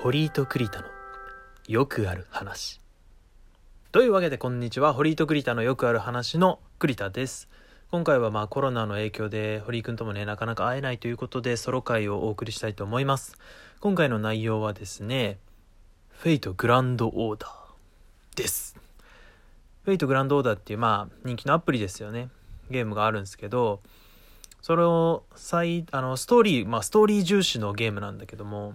堀井と栗田のよくある話。というわけでこんにちは堀井と栗田のよくある話の栗田です。今回はまあコロナの影響で堀井くんともねなかなか会えないということでソロ回をお送りしたいと思います。今回の内容はですねフェイトグランドオーダーです。フェイトグランドオーダーっていうまあ人気のアプリですよね。ゲームがあるんですけどそれを最あのストーリーまあストーリー重視のゲームなんだけども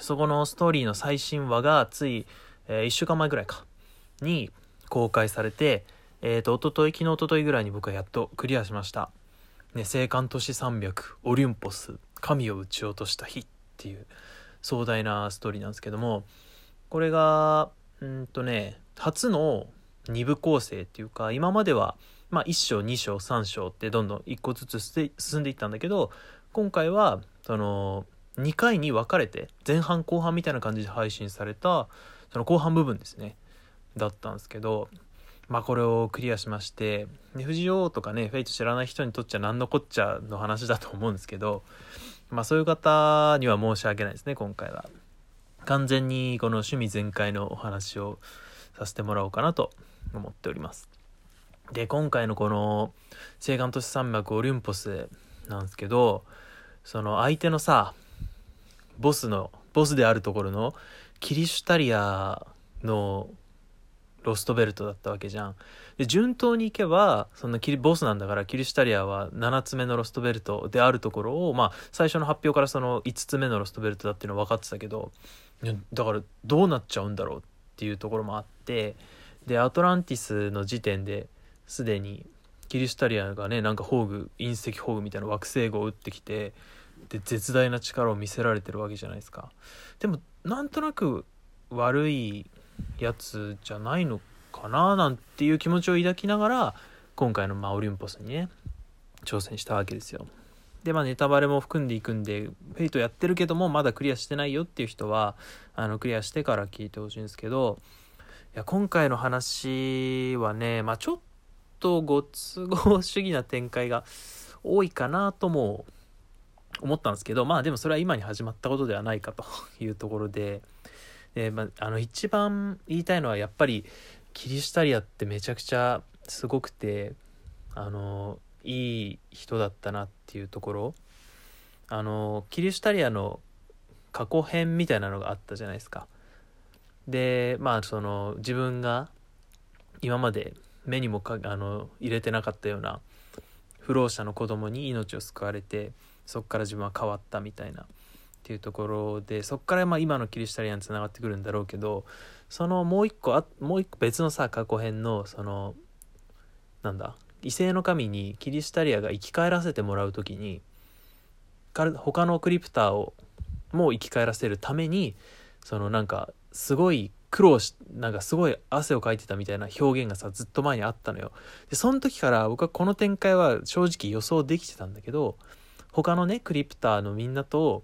そこのストーリーの最新話がつい、えー、1週間前ぐらいかに公開されて、えっ、ー、と、おととい、昨日おとといぐらいに僕はやっとクリアしました。ね、青函都市300、オリュンポス、神を撃ち落とした日っていう壮大なストーリーなんですけども、これが、うんとね、初の2部構成っていうか、今までは、まあ、1章、2章、3章ってどんどん1個ずつ進んでいったんだけど、今回は、その、2回に分かれて前半後半みたいな感じで配信されたその後半部分ですねだったんですけどまあこれをクリアしまして藤尾とかねフェイト知らない人にとっちゃ何のこっちゃの話だと思うんですけどまあそういう方には申し訳ないですね今回は。完全にこの趣味全開のお話をさせてもらおうかなと思っております。で今回のこの青函都市山脈オリンポスなんですけどその相手のさボスのボスであるところのキリシュタリアのロストベルトだったわけじゃん。で順当にいけばそのキリボスなんだからキリシュタリアは7つ目のロストベルトであるところをまあ最初の発表からその5つ目のロストベルトだっていうのは分かってたけどだからどうなっちゃうんだろうっていうところもあってでアトランティスの時点ですでにキリシュタリアがねなんか宝具隕石宝具みたいな惑星号を撃ってきてで絶大な力を見せられてるわけじゃないですか。でもなんとなく悪いやつじゃないのかななんていう気持ちを抱きながら今回のまオリンポスにね挑戦したわけですよ。でまあネタバレも含んでいくんでフェイトやってるけどもまだクリアしてないよっていう人はあのクリアしてから聞いてほしいんですけどいや今回の話はねまあちょっとご都合主義な展開が多いかなとも思ったんですけどまあでもそれは今に始まったことではないかと いうところでで、まあ、あの一番言いたいのはやっぱりキリシタリアってめちゃくちゃすごくてあのいい人だったなっていうところあのキリシタリアの過去編みたいなのがあったじゃないですか。でまあその自分が今まで目にもかあの入れてなかったような不老者の子供に命を救われてそこから自分は変わったみたいなっていうところでそこからまあ今のキリシタリアンにつながってくるんだろうけどそのもう一個あもう一個別のさ過去編のそのなんだ異性の神にキリシタリアが生き返らせてもらう時に他のクリプターをも生き返らせるためにそのなんかすごい苦労しなんかすごい汗をかいてたみたいな表現がさずっと前にあったのよ。でその時から僕はこの展開は正直予想できてたんだけど他のねクリプターのみんなと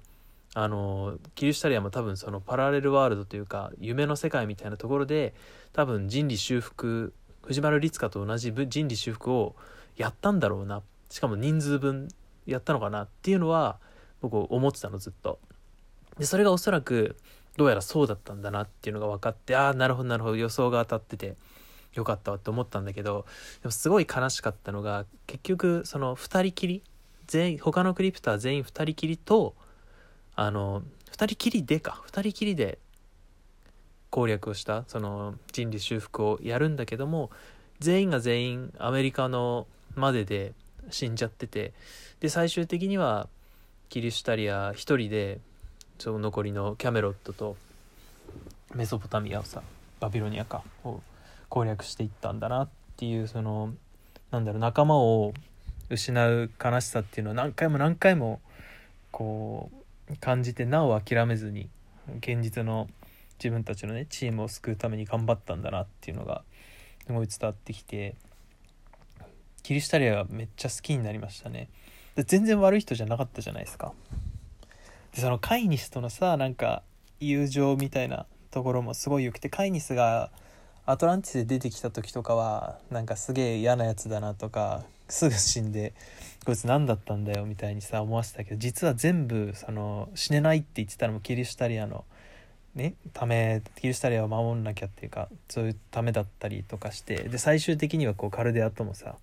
あのキリシタリアも多分そのパラレルワールドというか夢の世界みたいなところで多分人理修復藤丸律香と同じ人理修復をやったんだろうな。しかも人数分やったのかなっていうのは僕思ってたのずっと。でそれがおそらくどうやらそうだったんだなっていうのが分かってああなるほどなるほど予想が当たっててよかったわって思ったんだけどでもすごい悲しかったのが結局その2人きり全員他のクリプター全員2人きりとあの2人きりでか。2人きりで攻略をしたその人理修復をやるんだけども全員が全員アメリカのまでで死んじゃっててで最終的にはキリシュタリア1人でその残りのキャメロットとメソポタミアをさバビロニアかを攻略していったんだなっていうそのなんだろう仲間を失う悲しさっていうのは何回も何回もこう感じてなお諦めずに現実の自分たちのねチームを救うために頑張ったんだなっていうのがすごい伝わってきてキリシタリアがめっちゃ好きになりましたね。で全然悪い人じゃなかったじゃないですか。でそのカイニスとのさなんか友情みたいなところもすごい良くてカイニスがアトランティスで出てきた時とかはなんかすげえ嫌なやつだなとかすぐ死んでこいつ何だったんだよみたいにさ思わせたけど実は全部その死ねないって言ってたのもキリシュタリアのねためキリシタリアを守んなきゃっていうかそういうためだったりとかしてで最終的にはこうカルデアともさ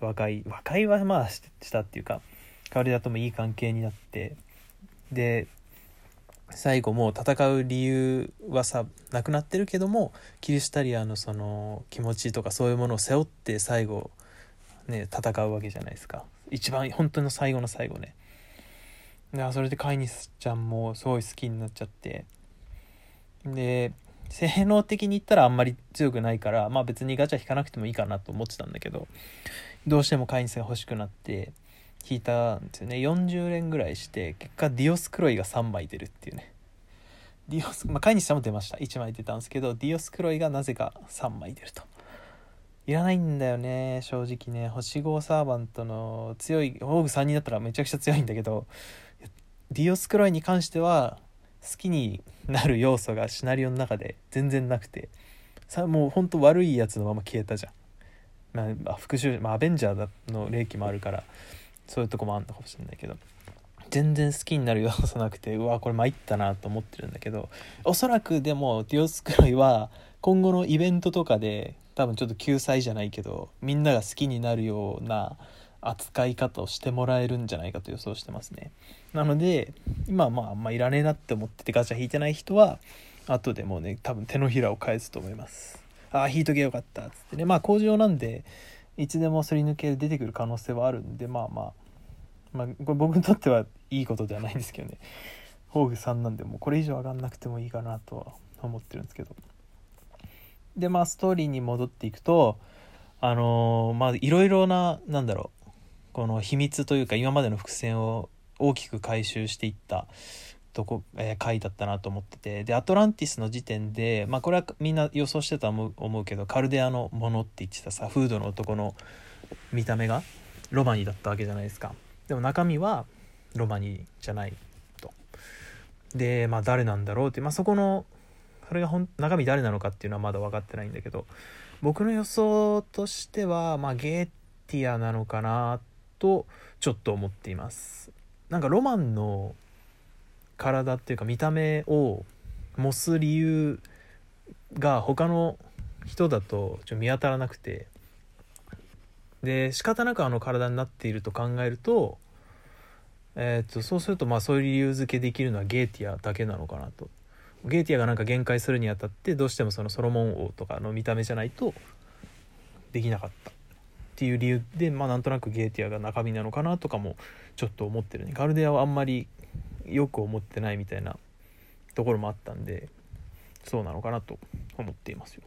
和解和解はまあしたっていうかカルデアともいい関係になってで最後もう戦う理由はさなくなってるけどもキリシタリアのその気持ちとかそういうものを背負って最後ね戦うわけじゃないですか。一番本当の最後の最後ね。でそれでカイニスちゃんもすごい好きになっちゃって。で性能的に言ったらあんまり強くないからまあ別にガチャ引かなくてもいいかなと思ってたんだけどどうしてもカイニスが欲しくなって引いたんですよね。40連ぐらいして結果ディオスクロイが3枚出るっていうね。ディオスまあカイニスちゃんも出ました。1枚出たんですけどディオスクロイがなぜか3枚出ると。いらないんだよね正直ね星5サーバントの強いオーグ3人だったらめちゃくちゃ強いんだけどディオスクロイに関しては好きになる要素がシナリオの中で全然なくてさもうほんと悪いやつのまま消えたじゃん。まあ、復讐、まあ、アベンジャーの霊気もあるからそういうとこもあんのかもしれないけど全然好きになる要素なくてうわこれ参ったなと思ってるんだけどおそらくでもディオスクロイは今後のイベントとかで多分ちょっと救済じゃないけどみんなが好きになるような扱い方をしてもらえるんじゃないかと予想してますね。なので今はまああんまいらねえなって思っててガチャ引いてない人は後でもうね多分手のひらを返すと思います。ああ引いとけよかったっつってね。まあ工場なんでいつでもすり抜けで出てくる可能性はあるんでまあまあまあこれ僕にとってはいいことではないんですけどね。宝具3なんでもうこれ以上上がんなくてもいいかなとは思ってるんですけど。でまあストーリーに戻っていくとあのー、まあいろいろななんだろうこの秘密というか今までの伏線を大きく回収していったとこ、えー、回だったなと思っててでアトランティスの時点でまあこれはみんな予想してたと思うけどカルデアのものって言ってたさフードの男の見た目がロマニーだったわけじゃないですか。でも中身はロマニーじゃないと。でまあ誰なんだろうって、まあ、そこのそれがほん中身誰なのかっていうのはまだ分かってないんだけど僕の予想としては、まあ、ゲーティアなのかなとちょっと思っていますなんかロマンの体っていうか見た目を模す理由が他の人だとちょ見当たらなくてで仕方なくあの体になっていると考えると,、えー、とそうするとまあそういう理由付けできるのはゲーティアだけなのかなと。ゲーティアがなんか限界するにあたってどうしてもそのソロモン王とかの見た目じゃないとできなかったっていう理由でまあなんとなくゲーティアが中身なのかなとかもちょっと思ってるねガルデアはあんまりよく思ってないみたいなところもあったんでそうなのかなと。思っていますよ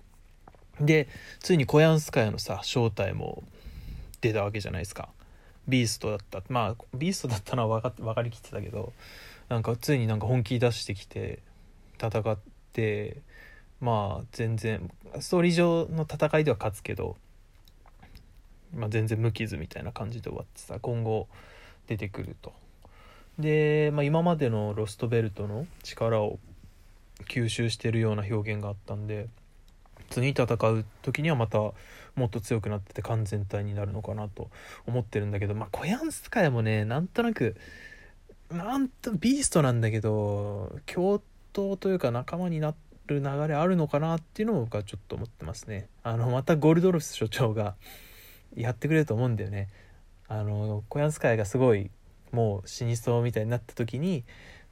でついにコヤンスカヤのさ正体も出たわけじゃないですか。ビーストだった。まあビーストだったのは分か分かりきってたけどなんかついになんか本気出してきて戦ってまあ全然ストーリー上の戦いでは勝つけど、まあ、全然無傷みたいな感じで終わってさ今後出てくると。で、まあ、今までのロストベルトの力を吸収してるような表現があったんで次に戦う時にはまたもっと強くなってて完全体になるのかなと思ってるんだけどまあコヤンスカヤもねなんとなくなんとビーストなんだけど闘というか仲間になる流れあるのかなっていうのがちょっと思ってますね。あのまたゴルドルフ所長が やってくれると思うんだよね。あのコヤンスカヤがすごいもう死にそうみたいになった時に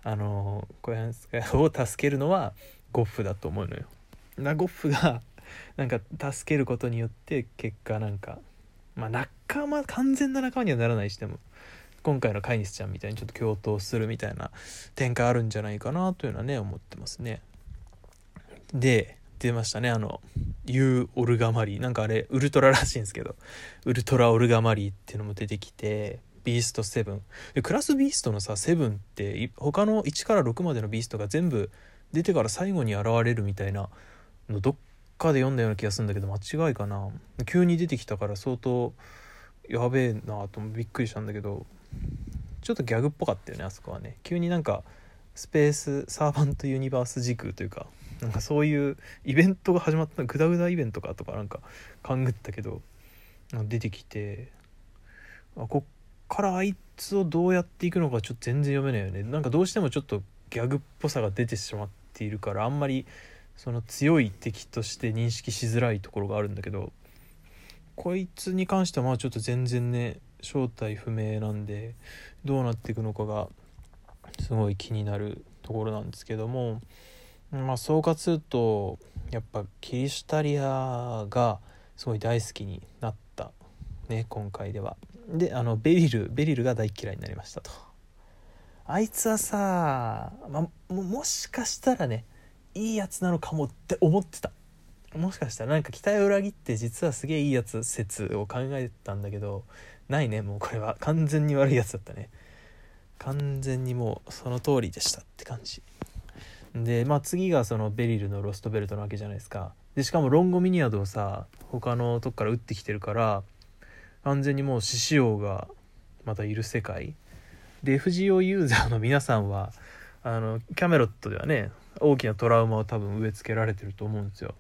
あのコヤンスカヤを助けるのはゴッフだと思うのよ。なゴッフが なんか助けることによって結果なんかまあ仲間完全な仲間にはならないしても今回の飼い主ちゃんみたいにちょっと共闘するみたいな展開あるんじゃないかなというのはね思ってますね。で出ましたね。あの U-オルガマリー。なんかあれウルトラらしいんですけど。ウルトラ・オルガマリーっていうのも出てきてビースト7でクラスビーストのさ7って他の1から6までのビーストが全部出てから最後に現れるみたいなのどっかで読んだような気がするんだけど間違いかな。急に出てきたから相当やべえなとびっくりしたんだけど。ちょっとギャグっぽかったよねあそこはね。急になんかスペースサーバントユニバース時空というかなんかそういうイベントが始まったグダグダイベントかとかなんか勘ぐったけど出てきてあこっからあいつをどうやっていくのかちょっと全然読めないよね。なんかどうしてもちょっとギャグっぽさが出てしまっているからあんまりその強い敵として認識しづらいところがあるんだけどこいつに関してはまあちょっと全然ね正体不明なんでどうなっていくのかがすごい気になるところなんですけどもまあ総括するとやっぱキリシタリアがすごい大好きになったね今回では。であのベリルベリルが大嫌いになりましたと。あいつはさ、まあ、もしかしたらねいいやつなのかもって思ってた。もしかしたらなんか期待を裏切って実はすげえいいやつ説を考えたんだけどないねもうこれは。完全に悪いやつだったね。完全にもうその通りでしたって感じ。でまあ次がそのベリルのロストベルトなわけじゃないですか。でしかもロンゴミニアドをさ他のとこから撃ってきてるから完全にもう獅子王がまたいる世界。で FGO ユーザーの皆さんはあのキャメロットではね大きなトラウマを多分植え付けられてると思うんですよ。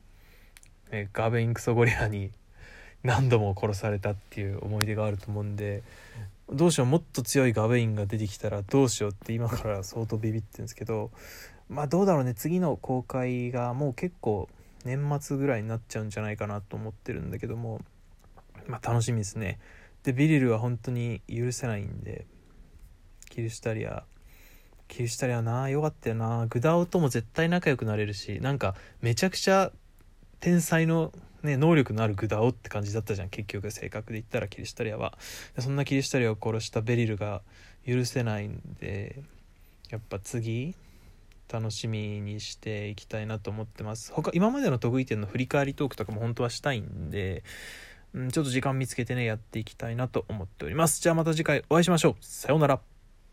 ね、ガベインクソゴリラに何度も殺されたっていう思い出があると思うんでどうしようもっと強いガベインが出てきたらどうしようって今から相当ビビってるんですけどまあどうだろうね次の公開がもう結構年末ぐらいになっちゃうんじゃないかなと思ってるんだけどもまあ楽しみですね。でビリルは本当に許せないんでキリシタリアキリシタリアなよかったよな。グダオとも絶対仲良くなれるしなんかめちゃくちゃ天才のね、能力のあるグダオって感じだったじゃん。結局性格で言ったらキリシタリアは。そんなキリシタリアを殺したベリルが許せないんでやっぱ次楽しみにしていきたいなと思ってます。他今までの得意点の振り返りトークとかも本当はしたいんで、うん、ちょっと時間見つけてねやっていきたいなと思っております。じゃあまた次回お会いしましょう。さようなら。